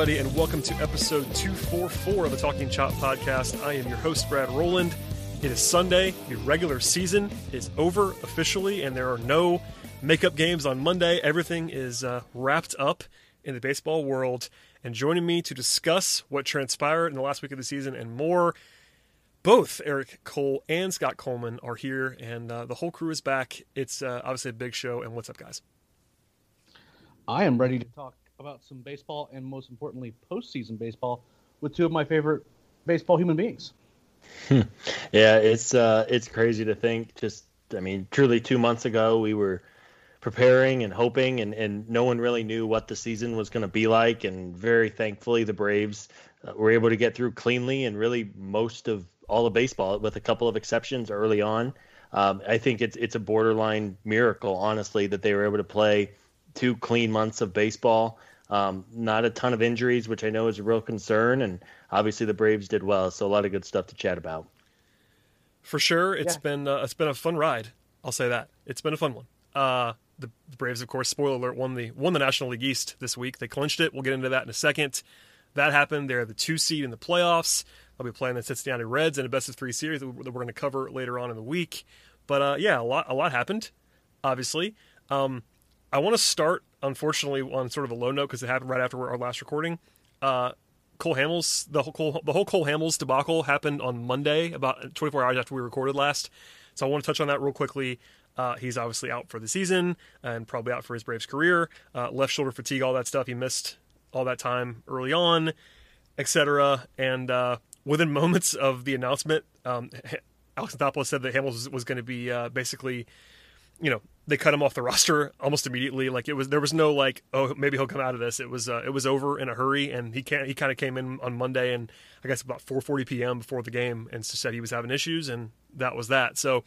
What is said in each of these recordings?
Everybody, and welcome to episode 244 of the Talking Chop podcast. I am your host, Brad Rowland. It is Sunday. The regular season is over officially, and there are no makeup games on Monday. Everything is uh, wrapped up in the baseball world. And joining me to discuss what transpired in the last week of the season and more, both Eric Cole and Scott Coleman are here, and uh, the whole crew is back. It's uh, obviously a big show. And what's up, guys? I am ready to talk about some baseball and most importantly postseason baseball with two of my favorite baseball human beings. yeah, it's uh, it's crazy to think. Just I mean, truly, two months ago we were preparing and hoping, and and no one really knew what the season was going to be like. And very thankfully, the Braves uh, were able to get through cleanly and really most of all of baseball, with a couple of exceptions early on. Um, I think it's it's a borderline miracle, honestly, that they were able to play two clean months of baseball. Um, not a ton of injuries, which I know is a real concern, and obviously the Braves did well. So a lot of good stuff to chat about. For sure, it's yeah. been uh, it's been a fun ride. I'll say that it's been a fun one. Uh, the, the Braves, of course, spoiler alert, won the won the National League East this week. They clinched it. We'll get into that in a second. That happened. They're the two seed in the playoffs. They'll be playing the Cincinnati Reds in a best of three series that we're going to cover later on in the week. But uh, yeah, a lot a lot happened. Obviously, um, I want to start, unfortunately, on sort of a low note because it happened right after our last recording. Uh, Cole Hamels, the whole Cole, the whole Cole Hamels debacle happened on Monday, about 24 hours after we recorded last. So I want to touch on that real quickly. Uh, he's obviously out for the season and probably out for his Braves career. Uh, left shoulder fatigue, all that stuff. He missed all that time early on, etc. And uh, within moments of the announcement, um, Alex Anthopoulos said that Hamels was, was going to be uh, basically, you know, they cut him off the roster almost immediately. Like it was, there was no like, oh, maybe he'll come out of this. It was, uh, it was over in a hurry, and he can't. He kind of came in on Monday, and I guess about 4:40 p.m. before the game, and said he was having issues, and that was that. So,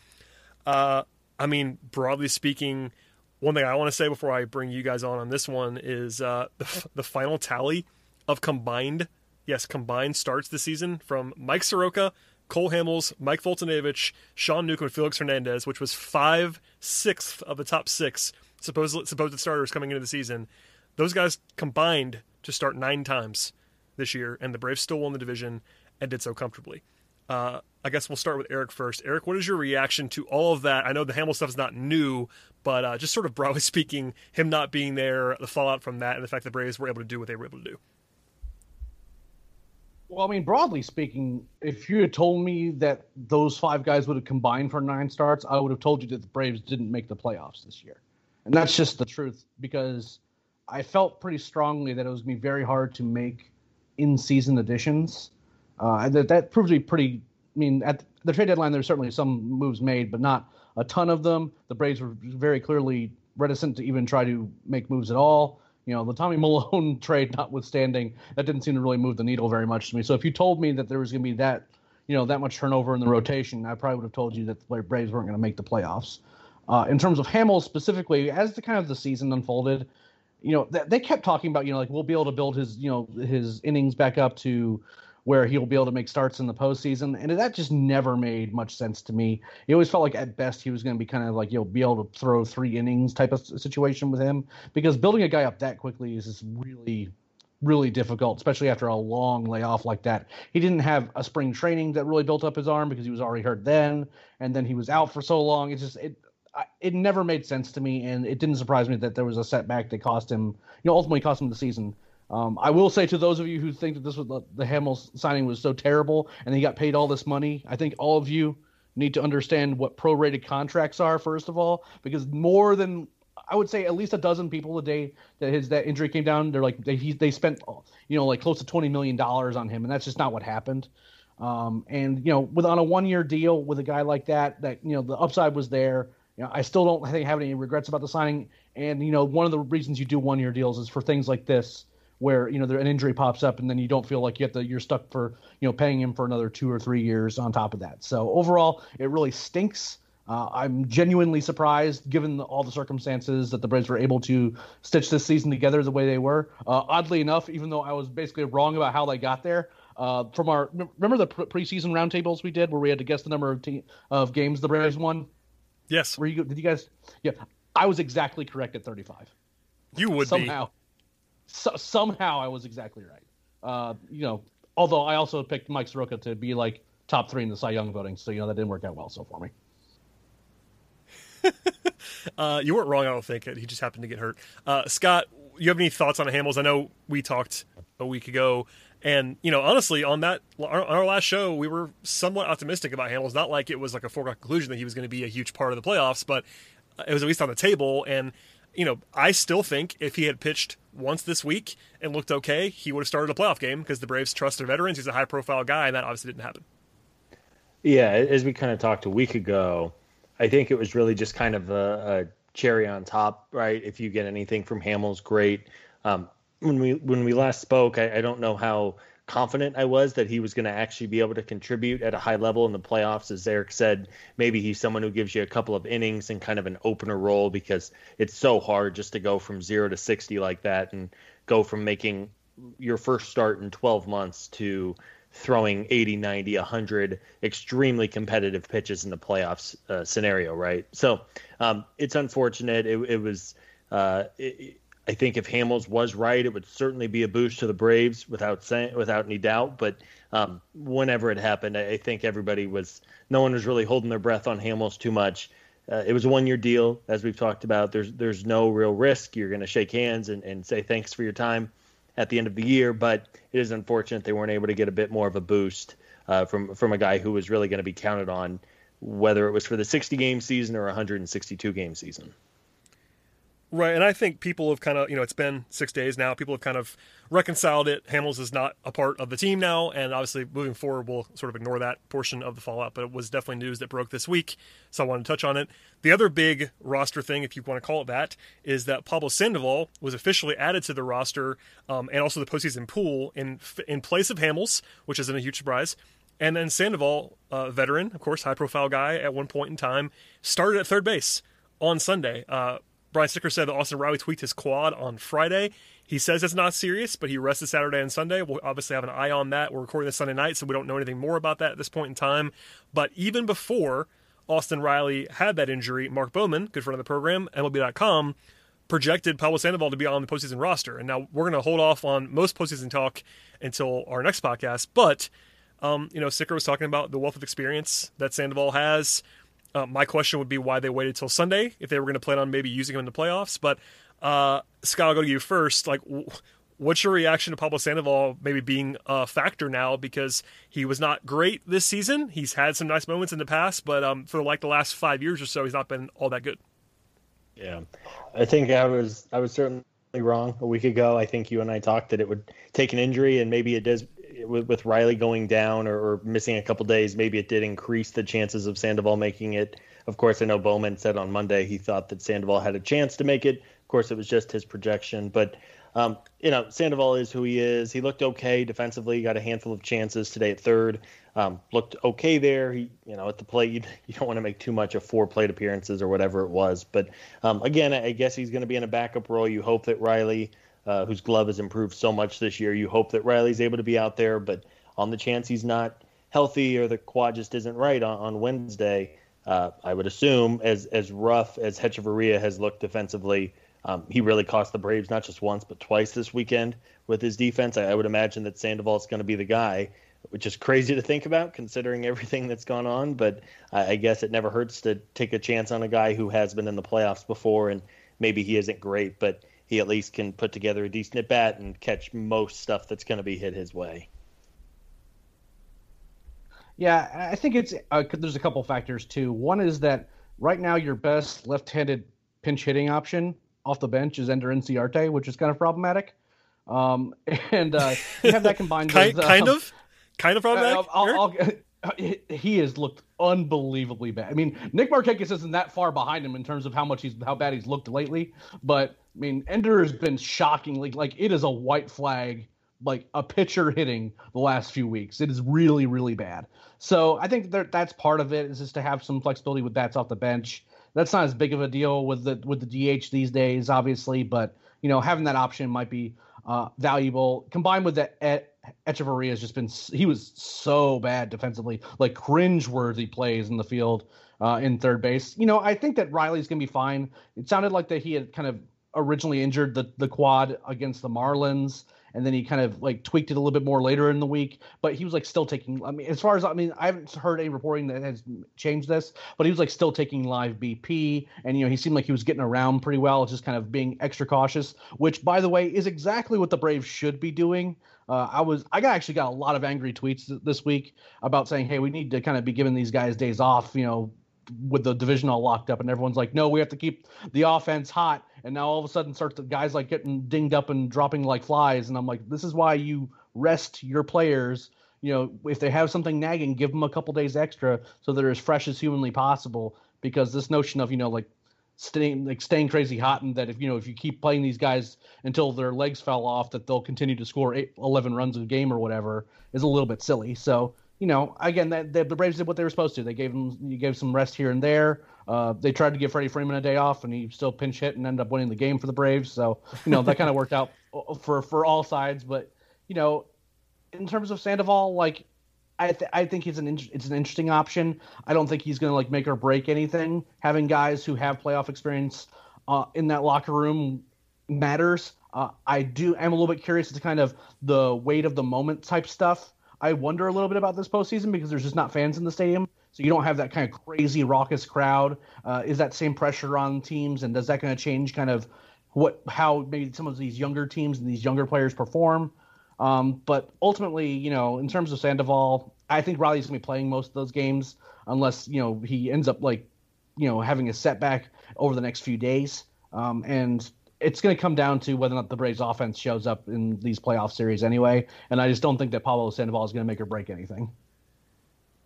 uh, I mean, broadly speaking, one thing I want to say before I bring you guys on on this one is uh, the, the final tally of combined, yes, combined starts this season from Mike Soroka Cole Hamels, Mike Foltynewicz, Sean Newcomb, Felix Hernandez, which was five sixth of the top six supposed supposed starters coming into the season. Those guys combined to start nine times this year, and the Braves still won the division and did so comfortably. Uh, I guess we'll start with Eric first. Eric, what is your reaction to all of that? I know the Hamels stuff is not new, but uh, just sort of broadly speaking, him not being there, the fallout from that, and the fact the Braves were able to do what they were able to do. Well, I mean, broadly speaking, if you had told me that those five guys would have combined for nine starts, I would have told you that the Braves didn't make the playoffs this year. And that's just the truth because I felt pretty strongly that it was going to be very hard to make in season additions. Uh, that, that proved to be pretty. I mean, at the trade deadline, there's certainly some moves made, but not a ton of them. The Braves were very clearly reticent to even try to make moves at all. You know, the Tommy Malone trade notwithstanding, that didn't seem to really move the needle very much to me. So if you told me that there was going to be that, you know, that much turnover in the rotation, I probably would have told you that the Braves weren't going to make the playoffs. Uh, in terms of Hamels specifically, as the kind of the season unfolded, you know, th- they kept talking about, you know, like we'll be able to build his, you know, his innings back up to where he'll be able to make starts in the postseason. And that just never made much sense to me. It always felt like at best he was going to be kind of like, you know, be able to throw three innings type of situation with him because building a guy up that quickly is just really, really difficult, especially after a long layoff like that. He didn't have a spring training that really built up his arm because he was already hurt then. And then he was out for so long. It's just, it, it never made sense to me, and it didn't surprise me that there was a setback that cost him, you know, ultimately cost him the season Um, I will say to those of you who think that this was the, the Hamels signing was so terrible and he got paid all this money, I think all of you need to understand what prorated contracts are first of all, because more than I would say at least a dozen people a day that his that injury came down, they're like they he, they spent you know like close to twenty million dollars on him, and that's just not what happened. Um, and you know, with on a one year deal with a guy like that, that you know the upside was there. You know, I still don't think have any regrets about the signing. And you know, one of the reasons you do one year deals is for things like this, where you know there, an injury pops up and then you don't feel like you have to you're stuck for you know paying him for another two or three years on top of that. So overall, it really stinks. Uh, I'm genuinely surprised, given the, all the circumstances, that the Braves were able to stitch this season together the way they were. Uh, oddly enough, even though I was basically wrong about how they got there, uh, from our remember the preseason roundtables we did where we had to guess the number of te- of games the Braves won. Yes. Were you? Did you guys? Yeah, I was exactly correct at 35. You would somehow. Be. So, somehow I was exactly right. Uh, you know, although I also picked Mike Soroka to be like top three in the Cy Young voting, so you know that didn't work out well so for me. uh, you weren't wrong, I don't think. He just happened to get hurt. Uh, Scott, you have any thoughts on Hamels? I know we talked a week ago and you know, honestly, on that on our last show, we were somewhat optimistic about Hamels. Not like it was like a foregone conclusion that he was going to be a huge part of the playoffs, but it was at least on the table. And you know, I still think if he had pitched once this week and looked okay, he would have started a playoff game because the Braves trust their veterans. He's a high profile guy, and that obviously didn't happen. Yeah, as we kind of talked a week ago, I think it was really just kind of a, a cherry on top, right? If you get anything from Hamels, great. Um, when we when we last spoke, I, I don't know how confident I was that he was going to actually be able to contribute at a high level in the playoffs. As Eric said, maybe he's someone who gives you a couple of innings and kind of an opener role because it's so hard just to go from zero to 60 like that and go from making your first start in 12 months to throwing 80, 90, 100 extremely competitive pitches in the playoffs uh, scenario, right? So um, it's unfortunate. It, it was. Uh, it, I think if Hamels was right, it would certainly be a boost to the Braves without saying, without any doubt. But um, whenever it happened, I, I, think everybody was no one was really holding their breath on Hamels too much. Uh, it was a one year deal, as we've talked about. There's there's no real risk. You're going to shake hands and, and say thanks for your time at the end of the year. But it is unfortunate they weren't able to get a bit more of a boost uh, from from a guy who was really going to be counted on, whether it was for the 60 game season or 162 game season. Right, and I think people have kind of, you know, it's been six days now. People have kind of reconciled it. Hamels is not a part of the team now, and obviously moving forward, we'll sort of ignore that portion of the fallout. But it was definitely news that broke this week, so I wanted to touch on it. The other big roster thing, if you want to call it that, is that Pablo Sandoval was officially added to the roster um, and also the postseason pool in in place of Hamels, which isn't a huge surprise. And then Sandoval, uh, veteran, of course, high profile guy at one point in time, started at third base on Sunday. Uh, Brian Snitker said that Austin Riley tweaked his quad on Friday. He says it's not serious, but he rested Saturday and Sunday. We'll obviously have an eye on that. We're recording this Sunday night, so we don't know anything more about that at this point in time. But even before Austin Riley had that injury, Mark Bowman, good friend of the program, MLB.com, projected Pablo Sandoval to be on the postseason roster. And now we're going to hold off on most postseason talk until our next podcast. But, um, you know, Snitker was talking about the wealth of experience that Sandoval has uh, my question would be why they waited till Sunday if they were going to plan on maybe using him in the playoffs. But uh, Scott, I'll go to you first. Like, what's your reaction to Pablo Sandoval maybe being a factor now because he was not great this season? He's had some nice moments in the past, but um, for like the last five years or so, he's not been all that good. Yeah, I think I was I was certainly wrong a week ago. I think you and I talked that it would take an injury, and maybe it does with, with Riley going down or, or, missing a couple days, maybe it did increase the chances of Sandoval making it. Of course, I know Bowman said on Monday he thought that Sandoval had a chance to make it. Of course, it was just his projection, but um, you know, Sandoval is who he is. He looked okay defensively. Got a handful of chances today at third. Um, looked okay there. He, you know, at the plate, you, you don't want to make too much of four plate appearances or whatever it was. But um, again, I guess he's going to be in a backup role. You hope that Riley uh, whose glove has improved so much this year. You hope that Riley's able to be out there, but on the chance he's not healthy or the quad just isn't right on, on Wednesday, uh, I would assume as as rough as Hechavarria has looked defensively, um, he really cost the Braves not just once but twice this weekend with his defense. I, I would imagine that Sandoval's going to be the guy, which is crazy to think about considering everything that's gone on. But I, I guess it never hurts to take a chance on a guy who has been in the playoffs before and maybe he isn't great, but he at least can put together a decent at bat and catch most stuff that's going to be hit his way. Yeah, I think it's uh, there's a couple factors too. One is that right now your best left-handed pinch hitting option off the bench is Ender Inciarte, which is kind of problematic. Um, and uh, you have that combined kind, with kind of, kind of problematic. I'll, I'll, I'll, he has looked unbelievably bad. I mean, Nick Markakis isn't that far behind him in terms of how much he's how bad he's looked lately. But I mean, Ender has been shockingly like it is a white flag, like a pitcher hitting the last few weeks. It is really really bad. So I think that that's part of it is just to have some flexibility with bats off the bench. That's not as big of a deal with the with the DH these days, obviously, but you know having that option might be uh, valuable. Combined with that, Hechavarria has just been he was so bad defensively, like cringe-worthy plays in the field uh, in third base. You know, I think that Riley's gonna be fine. It sounded like that he had kind of originally injured the the quad against the Marlins and then he kind of like tweaked it a little bit more later in the week. But he was like still taking. I mean, as far as I mean, I haven't heard any reporting that has changed this, but he was like still taking live BP, and you know he seemed like he was getting around pretty well, just kind of being extra cautious. Which, by the way, is exactly what the Braves should be doing. Uh, I was I got actually got a lot of angry tweets this week about saying, hey, we need to kind of be giving these guys days off, you know, with the division all locked up, and everyone's like, no, we have to keep the offense hot. And now all of a sudden, starts the guys like getting dinged up and dropping like flies. And I'm like, this is why you rest your players. You know, if they have something nagging, give them a couple days extra so they're as fresh as humanly possible. Because this notion of you know like staying like staying crazy hot and that if you know if you keep playing these guys until their legs fell off that they'll continue to score eight, 11 runs a game or whatever is a little bit silly so you know, again, the, the Braves did what they were supposed to. They gave him, you gave some rest here and there. Uh, they tried to give Freddie Freeman a day off, and he still pinch hit and ended up winning the game for the Braves. So, you know, that kind of worked out for for all sides. But you know, in terms of Sandoval, like, I th- I think he's an in- it's an interesting option. I don't think he's going to like make or break anything. Having guys who have playoff experience uh, in that locker room matters. Uh, I do. I'm a little bit curious to kind of the weight of the moment type stuff I wonder a little bit about this postseason because there's just not fans in the stadium, so you don't have that kind of crazy raucous crowd. Uh, is that same pressure on teams, and does that going to change kind of what how maybe some of these younger teams and these younger players perform? Um, but ultimately, you know, in terms of Sandoval, I think Riley's going to be playing most of those games unless you know he ends up like you know having a setback over the next few days. Um, and it's going to come down to whether or not the Braves offense shows up in these playoff series anyway. And I just don't think that Pablo Sandoval is going to make or break anything.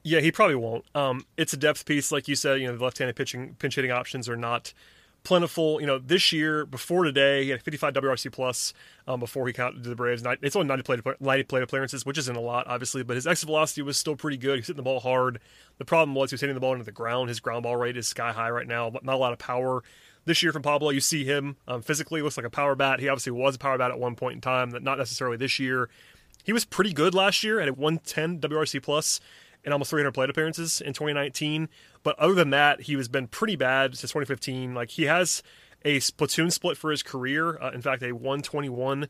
Yeah, he probably won't. Um, it's a depth piece, like you said. You know, the left-handed pitching pinch hitting options are not plentiful. You know, this year before today, he had 55 WRC plus um, before he counted to the Braves. It's only 90 plate 90 plate appearances, which isn't a lot, obviously, but his exit velocity was still pretty good. He's hitting the ball hard. The problem was he was hitting the ball into the ground. His ground ball rate is sky high right now. But not a lot of power this year from Pablo. You see him um, physically looks like a power bat. He obviously was a power bat at one point in time, not necessarily this year. He was pretty good last year at a 110 WRC plus and almost 300 plate appearances in 2019. But other than that, he has been pretty bad since 2015. Like he has a platoon split for his career. Uh, in fact, a 121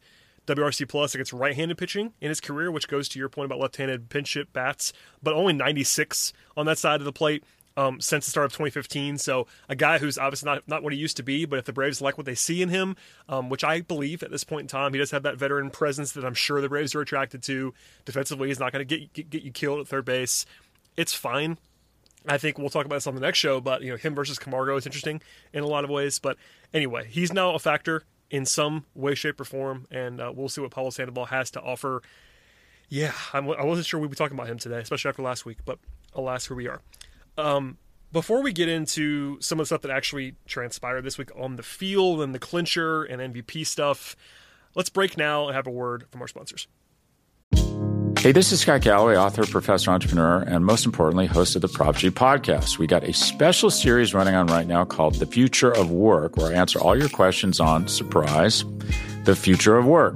WRC plus against right-handed pitching in his career, which goes to your point about left-handed pinch hit bats, but only 96 on that side of the plate um, since the start of 2015. So a guy who's obviously not not what he used to be, but if the Braves like what they see in him, um, which I believe at this point in time, he does have that veteran presence that I'm sure the Braves are attracted to. Defensively, he's not going to get, get you killed at third base. It's fine. I think we'll talk about this on the next show, but you know him versus Camargo is interesting in a lot of ways. But anyway, he's now a factor in some way, shape, or form, and uh, we'll see what Pablo Sandoval has to offer. Yeah, I'm, I was not sure we'd be talking about him today, especially after last week, but alas, here we are. Um, before we get into some of the stuff that actually transpired this week on the field and the clincher and MVP stuff, let's break now and have a word from our sponsors. Hey, this is Scott Galloway, author, professor, entrepreneur, and most importantly, host of the Prop G podcast. We got a special series running on right now called The Future of Work, where I answer all your questions on surprise, the future of work.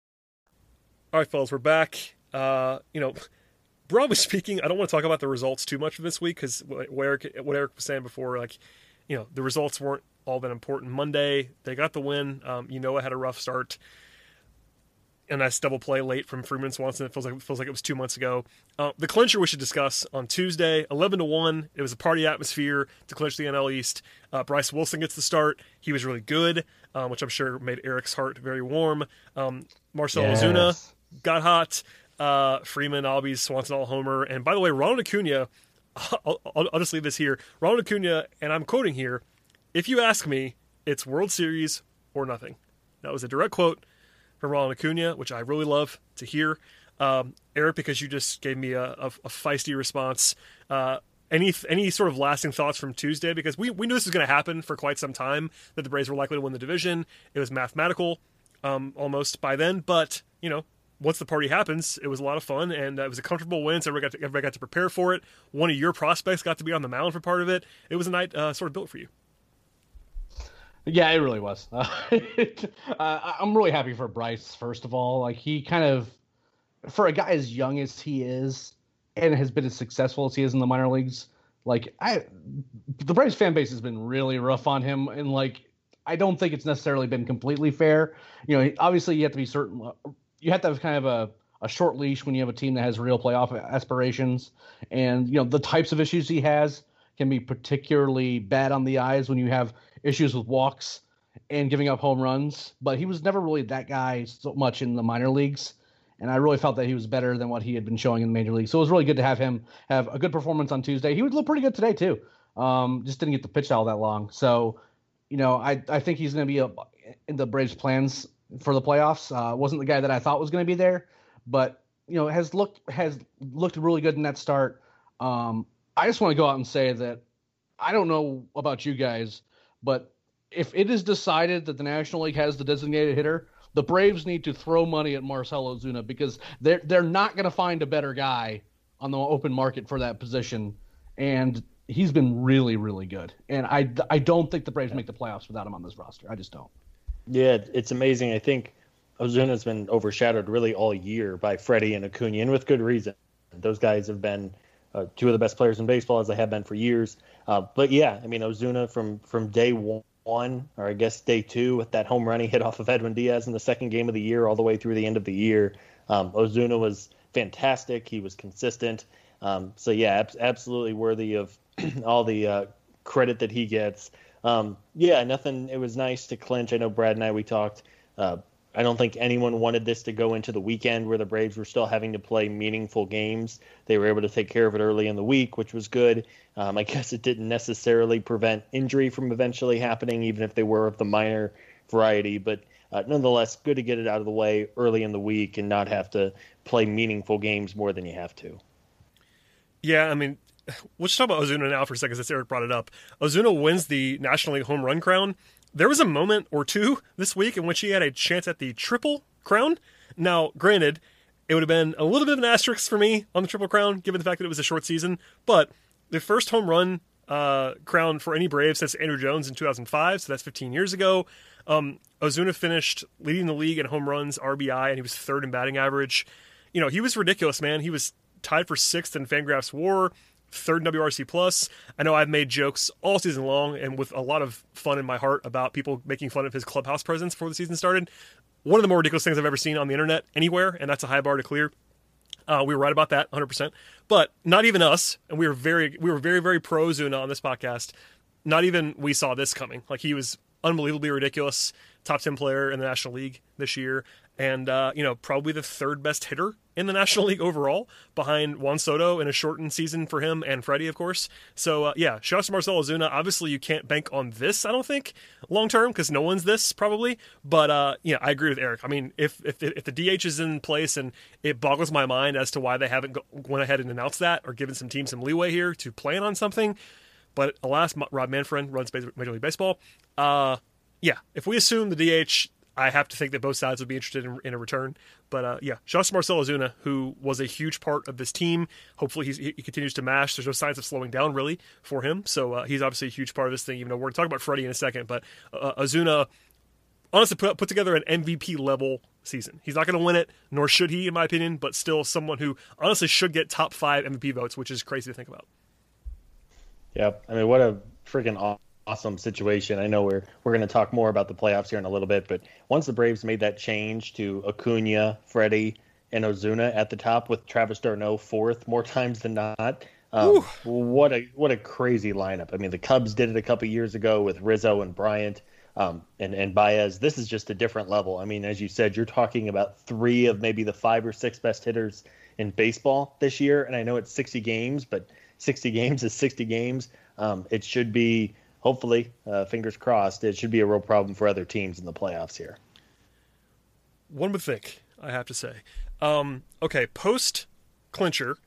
All right, fellas, we're back. Uh, you know, broadly speaking, I don't want to talk about the results too much for this week because what Eric, what Eric was saying before, like, you know, the results weren't all that important. Monday, they got the win. Um, you know, I had a rough start. A nice double play late from Freeman Swanson. It feels like it feels like it was two months ago. Uh, the clincher we should discuss on Tuesday, eleven to one. It was a party atmosphere to clinch the NL East. Uh, Bryce Wilson gets the start. He was really good, um, which I'm sure made Eric's heart very warm. Um, Marcell Yes. Ozuna got hot. Uh, Freeman, Albies, Swanson, all homer. And by the way, Ronald Acuna. I'll, I'll, I'll just leave this here. Ronald Acuna, and I'm quoting here. If you ask me, it's World Series or nothing. That was a direct quote from Ronald Acuna, which I really love to hear. Um, Eric, because you just gave me a, a, a feisty response. Uh, any any sort of lasting thoughts from Tuesday? Because we, we knew this was going to happen for quite some time. That the Braves were likely to win the division. It was mathematical, um, almost by then. But you know, once the party happens, it was a lot of fun and uh, it was a comfortable win. So everybody got to, everybody got to prepare for it. One of your prospects got to be on the mound for part of it. It was a night uh, sort of built for you. Yeah, it really was. Uh, I'm really happy for Bryce. First of all, like he kind of, for a guy as young as he is, and has been as successful as he is in the minor leagues, like I, the Bryce fan base has been really rough on him, and like I don't think it's necessarily been completely fair. You know, obviously you have to be certain. You have to have kind of a a short leash when you have a team that has real playoff aspirations, and you know the types of issues he has can be particularly bad on the eyes when you have issues with walks and giving up home runs. But he was never really that guy so much in the minor leagues. And I really felt that he was better than what he had been showing in the major league. So it was really good to have him have a good performance on Tuesday. He would look pretty good today too. Um, just didn't get the pitch all that long. So, you know, I, I think he's going to be a, in the Braves' plans for the playoffs. Uh, wasn't the guy that I thought was going to be there, but you know has looked has looked really good in that start. Um, I just want to go out and say that I don't know about you guys, but if it is decided that the National League has the designated hitter, the Braves need to throw money at Marcell Ozuna because they're they're not going to find a better guy on the open market for that position, and he's been really really good. And I I don't think the Braves make the playoffs without him on this roster. I just don't. Yeah, it's amazing. I think Ozuna's been overshadowed really all year by Freddie and Acuna, and with good reason. Those guys have been uh, two of the best players in baseball, as they have been for years. Uh, but yeah, I mean Ozuna from from day one, or I guess day two, with that home run he hit off of Edwin Diaz in the second game of the year, all the way through the end of the year. Um, Ozuna was fantastic. He was consistent. Um, so yeah, ab- absolutely worthy of all the uh, credit that he gets. Um, yeah, nothing. It was nice to clinch. I know Brad and I we talked. Uh, I don't think anyone wanted this to go into the weekend where the Braves were still having to play meaningful games. They were able to take care of it early in the week, which was good. Um, I guess it didn't necessarily prevent injury from eventually happening, even if they were of the minor variety. But uh, nonetheless, good to get it out of the way early in the week and not have to play meaningful games more than you have to. Yeah, I mean, let's talk about Ozuna now for a second, since Eric brought it up. Ozuna wins the National League home run crown. There was a moment or two this week in which he had a chance at the triple crown. Now, granted, it would have been a little bit of an asterisk for me on the triple crown, given the fact that it was a short season. But the first home run uh, crown for any Brave since Andruw Jones in 2005, so that's 15 years ago. Um, Ozuna finished leading the league in home runs, RBI, and he was third in batting average. You know, he was ridiculous, man. He was tied for sixth in Fangraphs WAR, third WRC plus. I know I've made jokes all season long and with a lot of fun in my heart about people making fun of his clubhouse presence before the season started. One of the more ridiculous things I've ever seen on the internet anywhere, and that's a high bar to clear. Uh, we were right about that, 100%. But not even us, and we were very, we were very, very pro Zuna on this podcast. Not even we saw this coming. Like he was unbelievably ridiculous. Top 10 player in the National League this year. And, uh, you know, probably the third best hitter in the National League overall, behind Juan Soto in a shortened season for him and Freddie, of course. So, uh, yeah, shout out to Marcell Ozuna. Obviously, you can't bank on this, I don't think, long term, because no one's this, probably. But, uh, yeah, I agree with Eric. I mean, if, if, if the DH is in place, and it boggles my mind as to why they haven't go- went ahead and announced that or given some teams some leeway here to plan on something. But alas, Rob Manfred runs Major League Baseball. Uh, yeah, if we assume the DH, I have to think that both sides would be interested in, in a return. But uh, yeah, shout out to Marcell Ozuna, who was a huge part of this team. Hopefully, he continues to mash. There's no signs of slowing down really for him. So uh, he's obviously a huge part of this thing. Even though we're going to talk about Freddie in a second, but uh, Ozuna honestly put, put together an MVP level season. He's not going to win it, nor should he, in my opinion. But still, someone who honestly should get top five MVP votes, which is crazy to think about. Yep. I mean, what a freaking awesome situation. I know we're we're going to talk more about the playoffs here in a little bit, but once the Braves made that change to Acuna, Freddie, and Ozuna at the top with Travis d'Arnaud fourth more times than not. Um, what a what a crazy lineup! I mean, the Cubs did it a couple years ago with Rizzo and Bryant, um, and and Baez. This is just a different level. I mean, as you said, you're talking about three of maybe the five or six best hitters in baseball this year, and I know it's 60 games, but 60 games is 60 games. Um, it should be, hopefully, uh, fingers crossed, it should be a real problem for other teams in the playoffs here. One would think, I have to say. Um, okay, post clincher,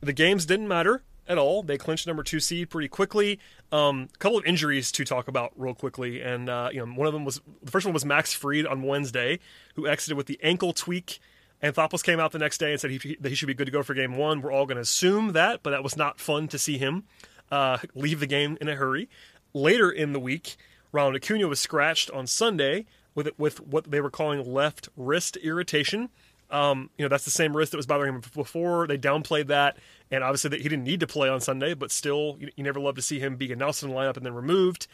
the games didn't matter at all. They clinched number two seed pretty quickly. Um, a couple of injuries to talk about real quickly, and uh, you know, one of them was the first one was Max Fried on Wednesday, who exited with the ankle tweak Anthopoulos came out the next day and said he, that he should be good to go for game one. We're all going to assume that, but that was not fun to see him uh, leave the game in a hurry. Later in the week, Ronald Acuna was scratched on Sunday with with what they were calling left wrist irritation. Um, you know, that's the same wrist that was bothering him before. They downplayed that, and obviously that he didn't need to play on Sunday, but still, you, you never love to see him be announced in the lineup and then removed.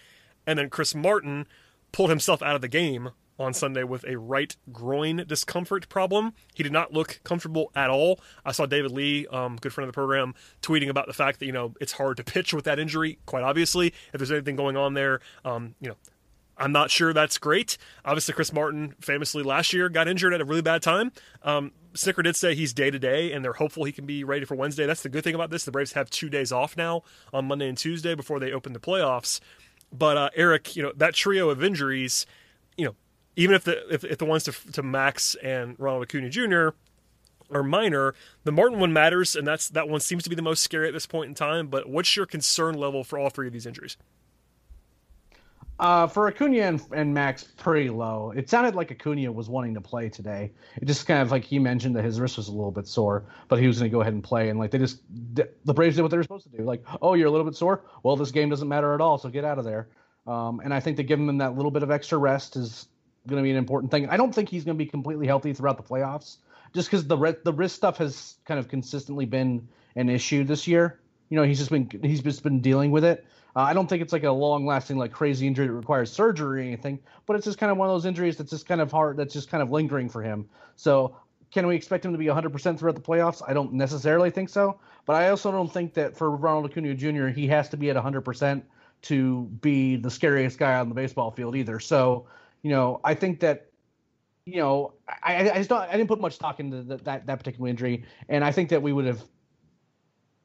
And then Chris Martin pulled himself out of the game on Sunday with a right groin discomfort problem. He did not look comfortable at all. I saw David Lee, um, good friend of the program, tweeting about the fact that you know it's hard to pitch with that injury. Quite obviously, if there's anything going on there, um, you know. I'm not sure that's great. Obviously, Chris Martin famously last year got injured at a really bad time. Um, Snitker did say he's day to day, and they're hopeful he can be ready for Wednesday. That's the good thing about this. The Braves have two days off now on Monday and Tuesday before they open the playoffs. But uh, Eric, you know that trio of injuries, you know even if the if, if the ones to, to Max and Ronald Acuna Jr. are minor, the Martin one matters, and that's that one seems to be the most scary at this point in time. But what's your concern level for all three of these injuries? Uh, for Acuna and, and, Max, pretty low. It sounded like Acuna was wanting to play today. It just kind of like he mentioned that his wrist was a little bit sore, but he was going to go ahead and play. And like they just, the Braves did what they were supposed to do. Like, oh, you're a little bit sore. Well, this game doesn't matter at all, so get out of there. Um, and I think that giving him that little bit of extra rest is going to be an important thing. I don't think he's going to be completely healthy throughout the playoffs, just because the the wrist stuff has kind of consistently been an issue this year. You know, he's just been he's just been dealing with it. Uh, I don't think it's like a long lasting like crazy injury that requires surgery or anything, but it's just kind of one of those injuries that's just kind of hard that's just kind of lingering for him. So can we expect him to be 100% throughout the playoffs? I don't necessarily think so, but I also don't think that for Ronald Acuna Jr. he has to be at 100% to be the scariest guy on the baseball field either. So you know, I think that you know, I, I just don't, I didn't put much stock into the, that that particular injury, and I think that we would have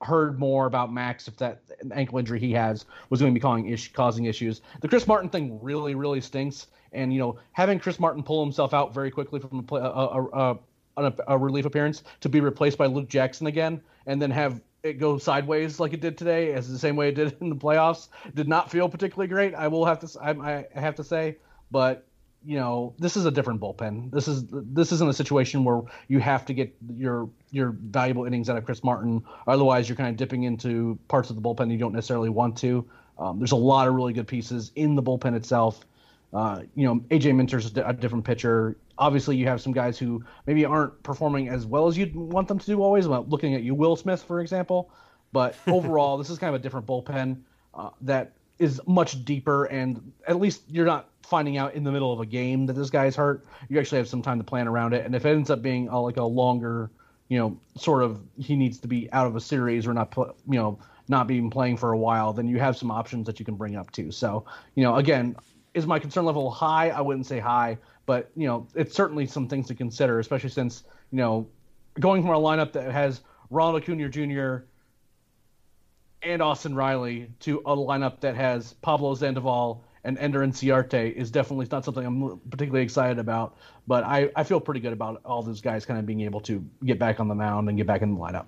heard more about Max if that ankle injury he has was going to be causing, ish, causing issues. The Chris Martin thing really, really stinks, and you know, having Chris Martin pull himself out very quickly from a, a, a, a relief appearance to be replaced by Luke Jackson again, and then have it go sideways like it did today, as the same way it did in the playoffs, did not feel particularly great. I will have to, I, I have to say, but you know this is a different bullpen. This is this isn't a situation where you have to get your your valuable innings out of Chris Martin. Otherwise, you're kind of dipping into parts of the bullpen you don't necessarily want to. Um, there's a lot of really good pieces in the bullpen itself. Uh, you know, AJ Minter's a different pitcher. Obviously, you have some guys who maybe aren't performing as well as you'd want them to do always. looking at you, Will Smith, for example. But overall, this is kind of a different bullpen uh, that is much deeper, and at least you're not finding out in the middle of a game that this guy's hurt, you actually have some time to plan around it. And if it ends up being a, like a longer, you know, sort of he needs to be out of a series or not, you know, not being playing for a while, then you have some options that you can bring up too. So, you know, again, is my concern level high? I wouldn't say high, but you know, it's certainly some things to consider, especially since you know, going from a lineup that has Ronald Acuna Jr. and Austin Riley to a lineup that has Pablo Sandoval and Ender Inciarte is definitely not something I'm particularly excited about. But I, I feel pretty good about all those guys kind of being able to get back on the mound and get back in the lineup.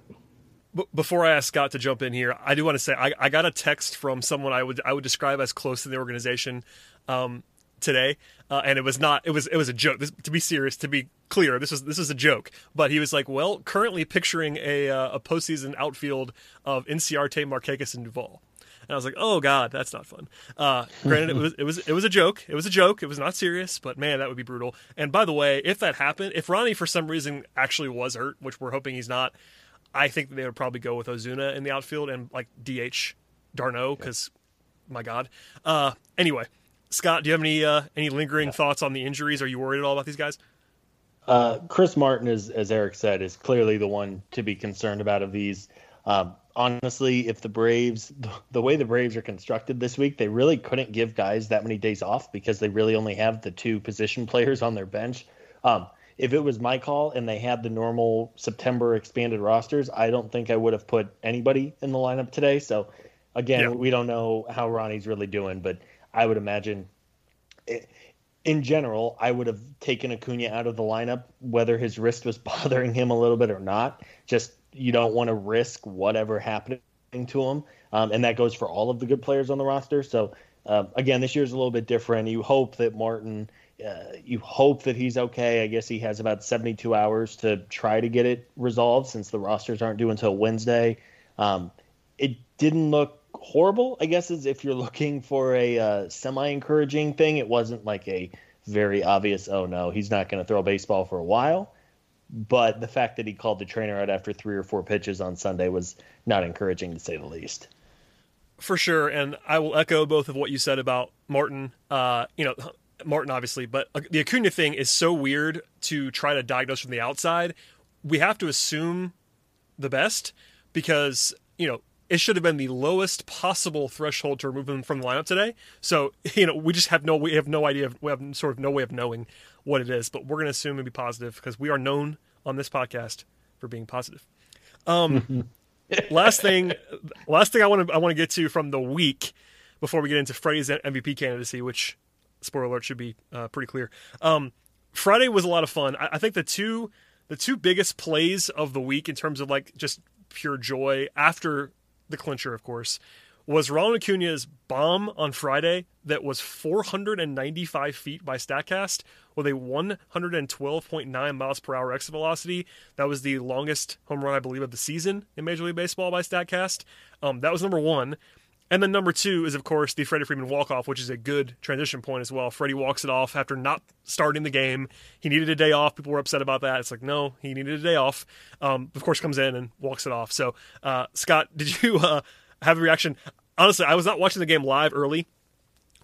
Before I ask Scott to jump in here, I do want to say I, I got a text from someone I would I would describe as close to the organization um, today, uh, and it was not it was it was a joke. This, to be serious, to be clear, this is this is a joke. But he was like, "Well, currently picturing a uh, a postseason outfield of Inciarte, Markakis, and Duvall." And I was like, "Oh God, that's not fun." Uh, granted, it was it was it was a joke. It was a joke. It was not serious, but man, that would be brutal. And by the way, if that happened, if Ronnie for some reason actually was hurt, which we're hoping he's not, I think they would probably go with Ozuna in the outfield and like DH d'Arnaud because, my God. Uh, anyway, Scott, do you have any uh, any lingering yeah. thoughts on the injuries? Are you worried at all about these guys? Uh, Chris Martin, is, as Eric said, is clearly the one to be concerned about of these. Um, honestly, if the Braves, the way the Braves are constructed this week, they really couldn't give guys that many days off because they really only have the two position players on their bench. Um, if it was my call and they had the normal September expanded rosters, I don't think I would have put anybody in the lineup today. So, again, yeah. we don't know how Ronnie's really doing, but I would imagine. It, in general, I would have taken Acuna out of the lineup, whether his wrist was bothering him a little bit or not. Just you don't want to risk whatever happening to him, um, and that goes for all of the good players on the roster. So uh, again, this year's a little bit different. You hope that Martin, uh, you hope that he's okay. I guess he has about 72 hours to try to get it resolved since the rosters aren't due until Wednesday. Um, it didn't look horrible, I guess, is if you're looking for a uh, semi encouraging thing. It wasn't like a very obvious, oh no, he's not going to throw baseball for a while. But the fact that he called the trainer out after three or four pitches on Sunday was not encouraging to say the least. For sure. And I will echo both of what you said about Martin. Uh, you know, Martin, obviously, but uh, the Acuna thing is so weird to try to diagnose from the outside. We have to assume the best because, you know, it should have been the lowest possible threshold to remove him from the lineup today. So you know we just have no we have no idea we have sort of no way of knowing what it is, but we're going to assume it'll be positive because we are known on this podcast for being positive. Um, last thing, last thing I want to I want to get to from the week before we get into Freddie's MVP candidacy, which spoiler alert should be uh, pretty clear. Um, Friday was a lot of fun. I, I think the two the two biggest plays of the week in terms of like just pure joy after the clincher, of course, was Ronald Acuna's bomb on Friday that was 495 feet by StatCast with a 112.9 miles per hour exit velocity. That was the longest home run, I believe, of the season in Major League Baseball by StatCast. Um, that was number one. And then number two is, of course, the Freddie Freeman walk off, which is a good transition point as well. Freddie walks it off after not starting the game. He needed a day off. People were upset about that. It's like, no, he needed a day off. Um, of course, comes in and walks it off. So, uh, Scott, did you uh, have a reaction? Honestly, I was not watching the game live early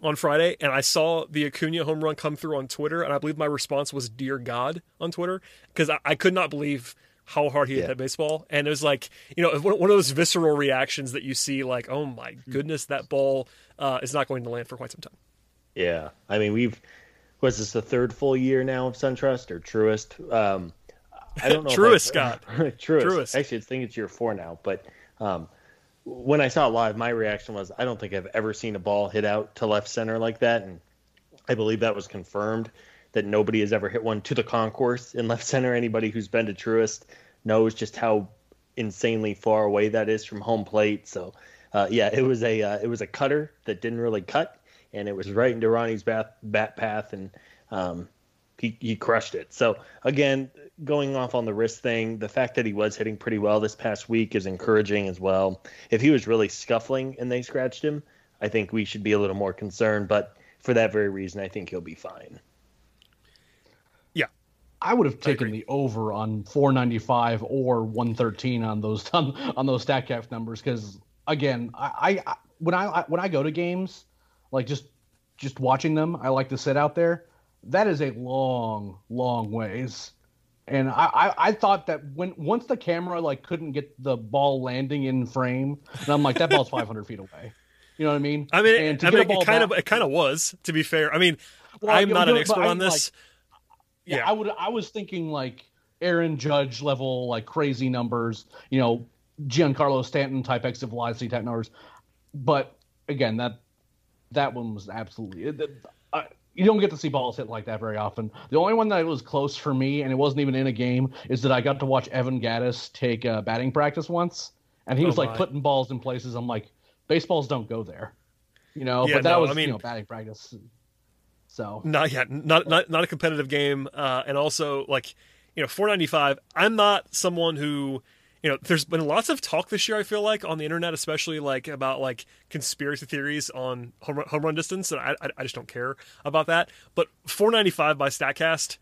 on Friday, and I saw the Acuna home run come through on Twitter, and I believe my response was "Dear God" on Twitter because I, I could not believe how hard he hit that baseball. And it was like, you know, one of those visceral reactions that you see, like, oh my hmm. goodness, that ball uh, is not going to land for quite some time. Yeah. I mean, we've, was this the third full year now of SunTrust or Truist? Um, I don't know. Truist, Scott. Truist. Truist. Actually, I think it's year four now. But um, when I saw it live, my reaction was, I don't think I've ever seen a ball hit out to left center like that. And I believe that was confirmed that nobody has ever hit one to the concourse in left center. Anybody who's been to Truist knows just how insanely far away that is from home plate. So, uh, yeah, it was a uh, it was a cutter that didn't really cut, and it was right into Ronnie's bat bat path, and um, he he crushed it. So again, going off on the wrist thing, the fact that he was hitting pretty well this past week is encouraging as well. If he was really scuffling and they scratched him, I think we should be a little more concerned. But for that very reason, I think he'll be fine. Yeah, I would have taken the over on 495 or 113 on those on, on those Statcast numbers because again, I, I when I when I go to games, like just just watching them, I like to sit out there. That is a long, long ways. And I, I, I thought that when once the camera like couldn't get the ball landing in frame, and I'm like that ball's 500 feet away. You know what I mean? I mean, And to I get mean, a ball it kind back- of it kind of was. To be fair, I mean, Well, I'm you not know, an expert on this. yeah, yeah. I would. I was thinking like Aaron Judge level, like crazy numbers. You know, Giancarlo Stanton type exit velocity type numbers. But again, that that one was absolutely. It, it- you don't get to see balls hit like that very often. The only one that was close for me, and it wasn't even in a game, is that I got to watch Evan Gattis take uh, batting practice once, and he Oh, was like putting balls in places. I'm like, baseballs don't go there, you know. Yeah, but that no, was I mean- you know batting practice. So not yet not not not a competitive game uh and also like you know 495 i'm not someone who you know there's been lots of talk this year i feel like on the internet especially like about like conspiracy theories on home run, home run distance and I, I just don't care about that. But 495 by statcast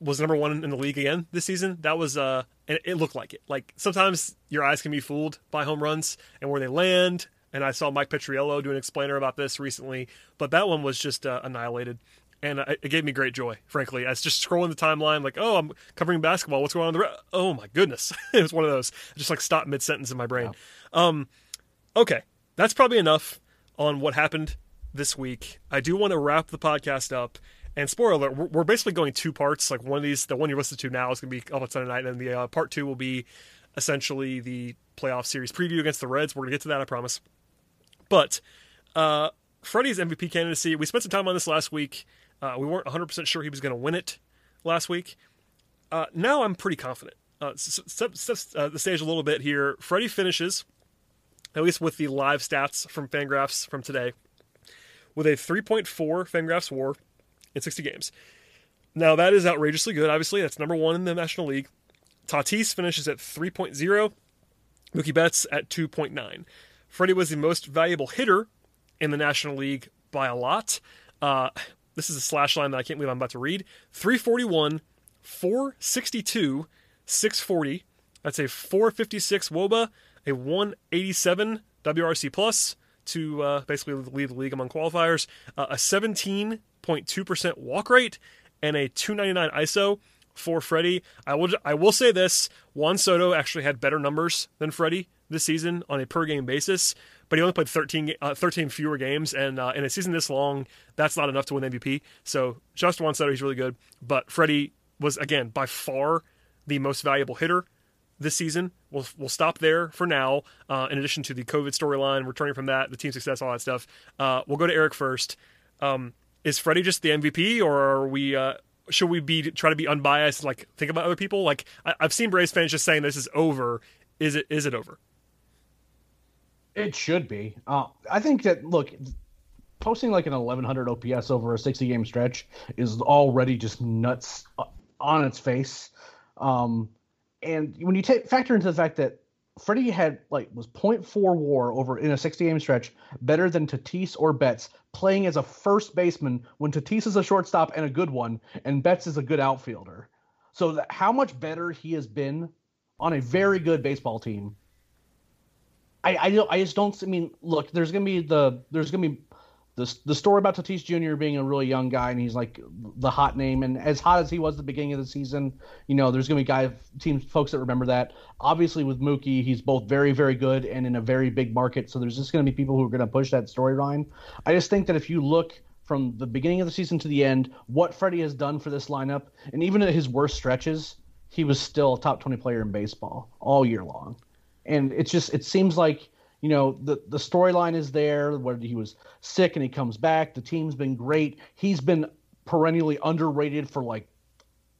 was number one in the league again this season. That was uh and it looked like it. Like sometimes your eyes can be fooled by home runs and where they land and I saw Mike Petriello do an explainer about this recently, but that one was just uh, annihilated, and it gave me great joy. Frankly, I was just scrolling the timeline, like, oh, I'm covering basketball. What's going on? in The re-? oh my goodness, it was one of those. I just like stopped mid sentence in my brain. Um, okay, that's probably enough on what happened this week. I do want to wrap the podcast up. And spoiler alert, we're, we're basically going two parts. Like one of these, the one you're listening to now is going to be up on Sunday night, and then the uh, part two will be essentially the playoff series preview against the Reds. We're going to get to that, I promise. But uh, Freddie's MVP candidacy, we spent some time on this last week. Uh, we weren't 100% sure he was going to win it last week. Uh, now I'm pretty confident. Uh, uh, the stage a little bit here. Freddie finishes, at least with the live stats from Fangraphs from today, with a 3.4 Fangraphs WAR in 60 games. Now that is outrageously good. Obviously, that's number one in the National League. Tatis finishes at 3.0. Mookie Betts at 2.9. Freddie was the most valuable hitter in the National League by a lot. Uh, this is a slash line that I can't believe I'm about to read. 341, 462, 640. That's a 456 WOBA, a 187 WRC plus to uh, basically lead the league among qualifiers, uh, a 17.2% walk rate, and a 299 ISO for Freddie. I will I will say this: Juan Soto actually had better numbers than Freddie this season on a per game basis, but he only played 13, uh, 13 fewer games, and uh, in a season this long, that's not enough to win MVP. So just Juan Soto, he's really good, but Freddie was again by far the most valuable hitter this season. We'll we'll stop there for now. Uh, in addition to the COVID storyline, returning from that, the team success, all that stuff. Uh, we'll go to Eric first. Um, is Freddie just the MVP, or are we? Uh, should we be try to be unbiased? Like think about other people. Like I, I've seen Braves fans just saying this is over. Is it? Is it over? It should be. Uh, I think that look, posting like an 1100 OPS over a 60 game stretch is already just nuts uh, on its face. Um, and when you take factor into the fact that Freddie had like was 0.4 WAR over in a 60 game stretch, better than Tatis or Betts playing as a first baseman when Tatis is a shortstop and a good one, and Betts is a good outfielder. So that how much better he has been on a very good baseball team I I, I just don't. I mean, look, there's gonna be the there's gonna be the the story about Tatis Jr. being a really young guy and he's like the hot name and as hot as he was at the beginning of the season, you know, there's gonna be guy teams folks that remember that. Obviously, with Mookie, he's both very very good and in a very big market, so there's just gonna be people who are gonna push that storyline. I just think that if you look from the beginning of the season to the end, what Freddie has done for this lineup, and even at his worst stretches, he was still a top 20 player in baseball all year long and it's just it seems like you know the the storyline is there where he was sick and he comes back. The team's been great. He's been perennially underrated for like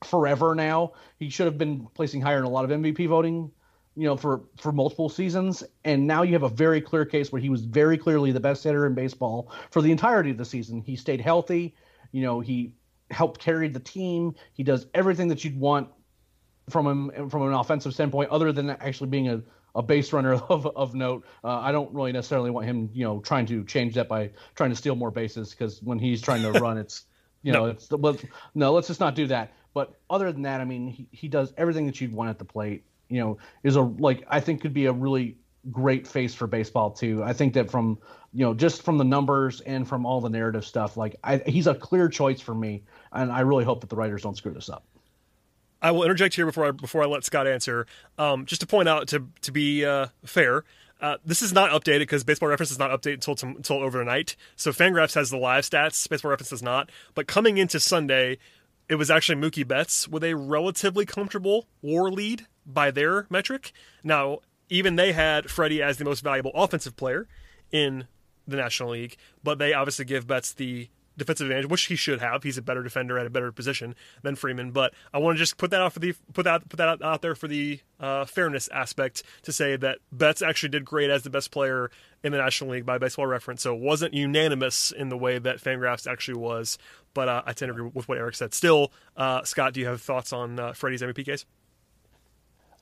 forever now. He should have been placing higher in a lot of mvp voting you know for for multiple seasons. And now you have a very clear case where he was very clearly the best hitter in baseball for the entirety of the season. He stayed healthy. You know he helped carry the team. He does everything that you'd want from him from an offensive standpoint, other than actually being a, a base runner of, of note. Uh, I don't really necessarily want him, you know, trying to change that by trying to steal more bases because when he's trying to run, it's, you know, it's well, no, let's just not do that. But other than that, I mean, he, he does everything that you'd want at the plate. You know, is a like I think could be a really great face for baseball too. I think that from you know just from the numbers and from all the narrative stuff, like I, he's a clear choice for me, and I really hope that the writers don't screw this up. I will interject here before I before I let Scott answer. Um, just to point out to to be uh, fair, Uh, this is not updated because Baseball Reference is not updated until until overnight. So Fangraphs has the live stats. Baseball Reference does not. But coming into Sunday, it was actually Mookie Betts with a relatively comfortable WAR lead by their metric. Now, even they had Freddie as the most valuable offensive player in the National League, but they obviously give Betts the defensive advantage, which he should have. He's a better defender at a better position than Freeman. But I want to just put that out for the put that put that out there for the uh, fairness aspect to say that Betts actually did great as the best player in the National League by Baseball Reference. So it wasn't unanimous in the way that Fangraphs actually was. But uh, I tend to agree with what Eric said. Still, uh, Scott, do you have thoughts on uh, Freddie's MVP case?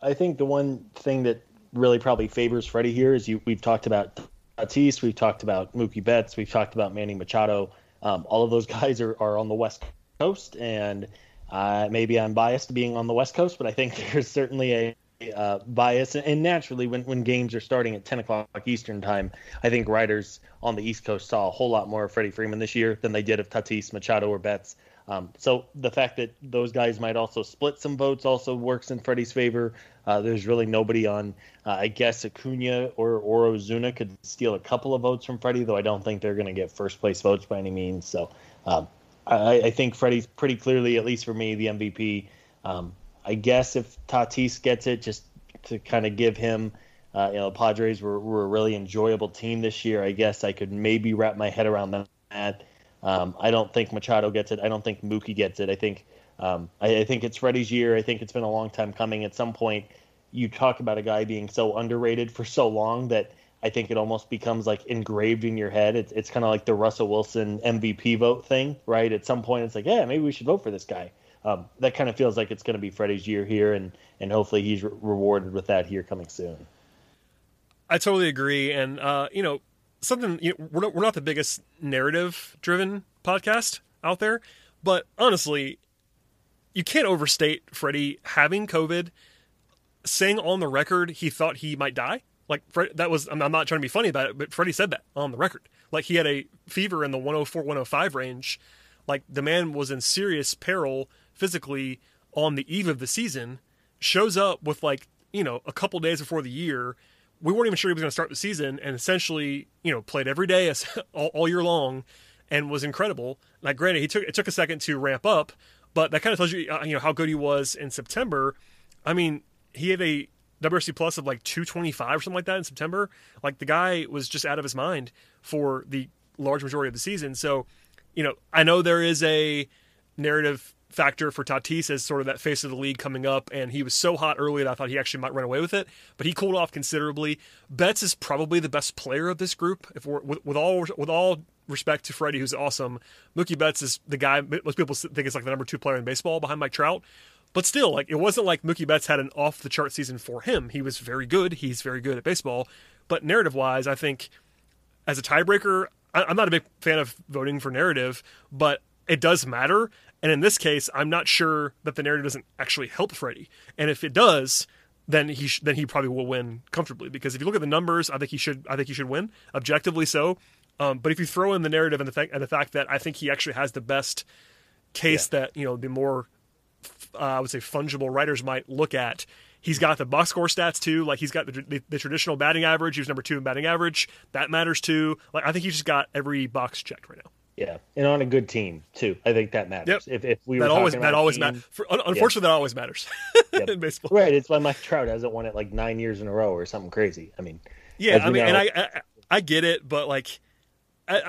I think the one thing that really probably favors Freddie here is you. We've talked about Tatis, we've talked about Mookie Betts, we've talked about Manny Machado. Um, all of those guys are, are on the West Coast, and uh, maybe I'm biased being on the West Coast, but I think there's certainly a uh, bias. And naturally, when, when games are starting at 10 o'clock Eastern time, I think writers on the East Coast saw a whole lot more of Freddie Freeman this year than they did of Tatis, Machado, or Betts. Um, so the fact that those guys might also split some votes also works in Freddie's favor. Uh, there's really nobody on. Uh, I guess Acuna or or Ozuna could steal a couple of votes from Freddie, though I don't think they're going to get first place votes by any means. So um, I, I, think Freddie's pretty clearly, at least for me, the MVP. Um, I guess if Tatis gets it, just to kind of give him. Uh, you know, Padres were, were a really enjoyable team this year. I guess I could maybe wrap my head around that. Um, I don't think Machado gets it. I don't think Mookie gets it. I think um, I, I, think it's Freddie's year. I think it's been a long time coming. At some point, you talk about a guy being so underrated for so long that I think it almost becomes like engraved in your head. It's it's kind of like the Russell Wilson MVP vote thing, right? At some point, it's like, yeah, maybe we should vote for this guy. Um, that kind of feels like it's going to be Freddie's year here, and and hopefully he's re- rewarded with that here coming soon. I totally agree, and uh, you know, something you know, we're not, we're not the biggest narrative driven podcast out there, but honestly, you can't overstate Freddie having COVID, saying on the record he thought he might die. Like Fred, that was I'm not trying to be funny about it, but Freddie said that on the record. Like he had a fever in the 104 105 range. Like the man was in serious peril physically on the eve of the season. Shows up with like you know a couple days before the year we weren't even sure he was going to start the season, and essentially, you know, played every day all, all year long, and was incredible. Like, granted, he took it took a second to ramp up, but that kind of tells you, uh, you know, how good he was in September. I mean, he had a WRC plus of like 225 or something like that in September. Like the guy was just out of his mind for the large majority of the season. So, you know, I know there is a narrative factor for Tatis as sort of that face of the league coming up, and he was so hot early that I thought he actually might run away with it, but he cooled off considerably. Betts is probably the best player of this group. If we're with, with all with all respect to Freddie, who's awesome, Mookie Betts is the guy most people think is like the number two player in baseball behind Mike Trout. But still, like it wasn't like Mookie Betts had an off the chart season for him. He was very good. He's very good at baseball. But narrative wise, I think as a tiebreaker, I'm not a big fan of voting for narrative, but it does matter. And in this case, I'm not sure that the narrative doesn't actually help Freddie. And if it does, then he sh- then he probably will win comfortably because if you look at the numbers, I think he should I think he should win objectively so. Um, but if you throw in the narrative and the fact and the fact that I think he actually has the best case yeah. that you know the more uh, I would say fungible writers might look at. He's got the box score stats too. Like he's got the, the, the traditional batting average. He was number two in batting average. That matters too. Like I think he's just got every box checked right now. Yeah, and on a good team too. I think that matters. Yep. If, if we that always that always matters. Unfortunately, that always matters yep. in baseball. Right. It's why Mike Trout hasn't won it like nine years in a row or something crazy. I mean, yeah. I mean, know, and I, I, I get it, but like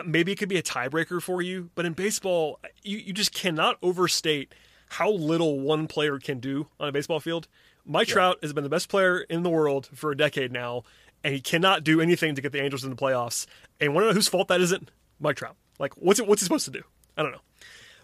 maybe it could be a tiebreaker for you. But in baseball, you you just cannot overstate how little one player can do on a baseball field. Mike yeah. Trout has been the best player in the world for a decade now, and he cannot do anything to get the Angels in the playoffs. And want to know whose fault that isn't? Mike Trout. Like, what's it, what's he supposed to do? I don't know.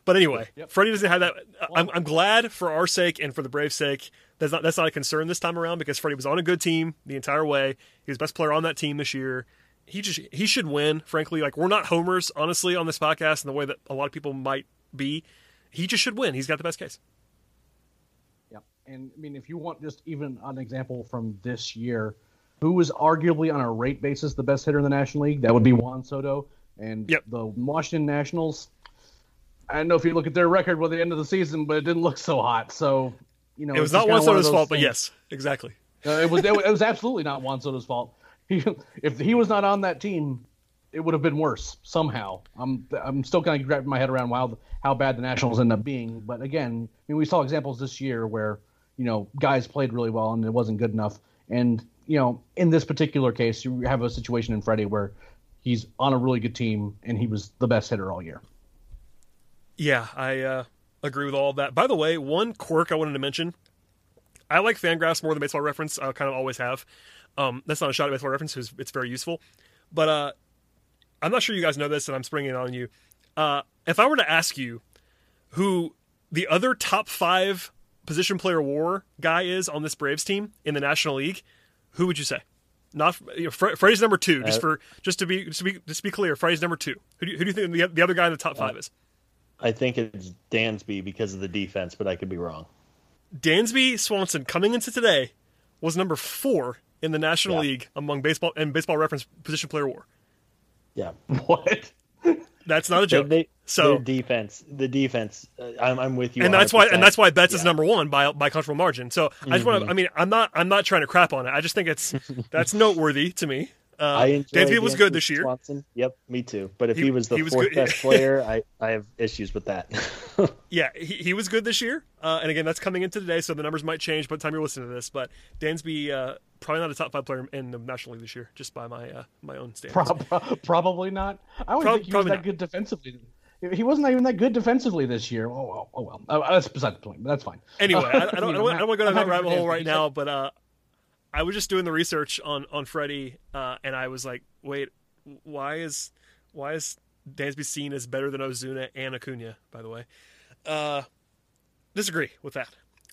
But anyway, yep. Freddie doesn't have that. Uh, I'm, I'm glad for our sake and for the Braves' sake. That's not that's not a concern this time around because Freddie was on a good team the entire way. He was best player on that team this year. He just he should win. Frankly, like we're not homers honestly on this podcast in the way that a lot of people might be. He just should win. He's got the best case. Yeah, and I mean, if you want just even an example from this year, who was arguably on a rate basis the best hitter in the National League, that would be Juan Soto. And yep. the Washington Nationals, I don't know if you look at their record by the end of the season, but it didn't look so hot. So, you know, it was not Juan Soto's fault, things. but yes, exactly. Uh, it was it, was absolutely not Juan Soto's fault. he, if he was not on that team, it would have been worse somehow. I'm I'm still kind of grabbing my head around how how bad the Nationals end up being. But again, I mean, we saw examples this year where you know guys played really well and it wasn't good enough. And you know, in this particular case, you have a situation in Freddie where he's on a really good team and he was the best hitter all year. Yeah, I uh, agree with all of that. By the way, one quirk I wanted to mention. I like Fangraphs more than Baseball Reference. I kind of always have. Um, that's not a shot at Baseball Reference. It's, it's very useful. But uh, I'm not sure you guys know this, and I'm springing it on you. Uh, if I were to ask you who the other top five position player war guy is on this Braves team in the National League, who would you say? Not you know, number two. Just uh, for just to be just to be just to be clear, Freddie's number two. Who do you, who do you think the, the other guy in the top uh, five is? I think it's Dansby because of the defense, but I could be wrong. Dansby Swanson coming into today was number four in the National yeah. League among baseball and baseball reference position player war. Yeah. What? That's not a joke. They, so the defense, the defense, uh, I'm, I'm with you. And 100%. that's why, and that's why Betts yeah. is number one by by comfortable margin. So mm-hmm. I just want to, I mean, I'm not, I'm not trying to crap on it. I just think it's that's noteworthy to me. Uh, I Dansby was good this year. Swanson. Yep, me too. But if he, he was the he was fourth good. best player, I, I have issues with that. yeah, he, he was good this year. Uh, and again, that's coming into today, so the numbers might change by the time you're listening to this. But Dansby, uh, probably not a top five player in the National League this year, just by my uh, my own standards. Pro- probably not. I would not think he was that not. good defensively. He wasn't even that good defensively this year. Oh, well, oh well. Uh, that's beside the point, but that's fine. Anyway, I, I, don't, I, don't, I don't want to go down that rabbit hole right now, but uh, I was just doing the research on on Freddie, uh, and I was like, wait, why is why is Dansby seen as better than Ozuna and Acuna? By the way, uh, disagree with that.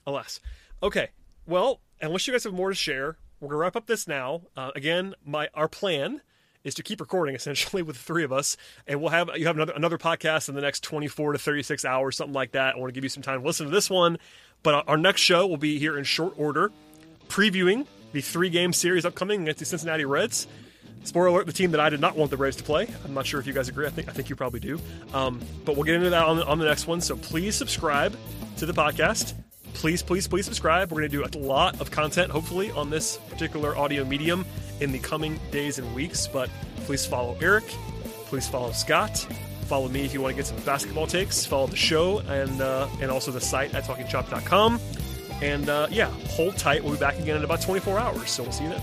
Alas, okay. Well, unless you guys have more to share, we're gonna wrap up this now. Uh, again, my our plan is to keep recording essentially with the three of us, and we'll have you have another another podcast in the next 24 to 36 hours, something like that. I want to give you some time to listen to this one, but our next show will be here in short order, previewing the three game series upcoming against the Cincinnati Reds. Spoiler alert: the team that I did not want the Braves to play. I'm not sure if you guys agree. I think I think you probably do. Um, but we'll get into that on on the next one. So please subscribe to the podcast. Please, please, please subscribe. We're going to do a lot of content, hopefully, on this particular audio medium in the coming days and weeks. But please follow Eric. Please follow Scott. Follow me if you want to get some basketball takes. Follow the show and uh, and also the site at talkingchop.com. And uh, yeah, hold tight. We'll be back again in about 24 hours. So we'll see you then.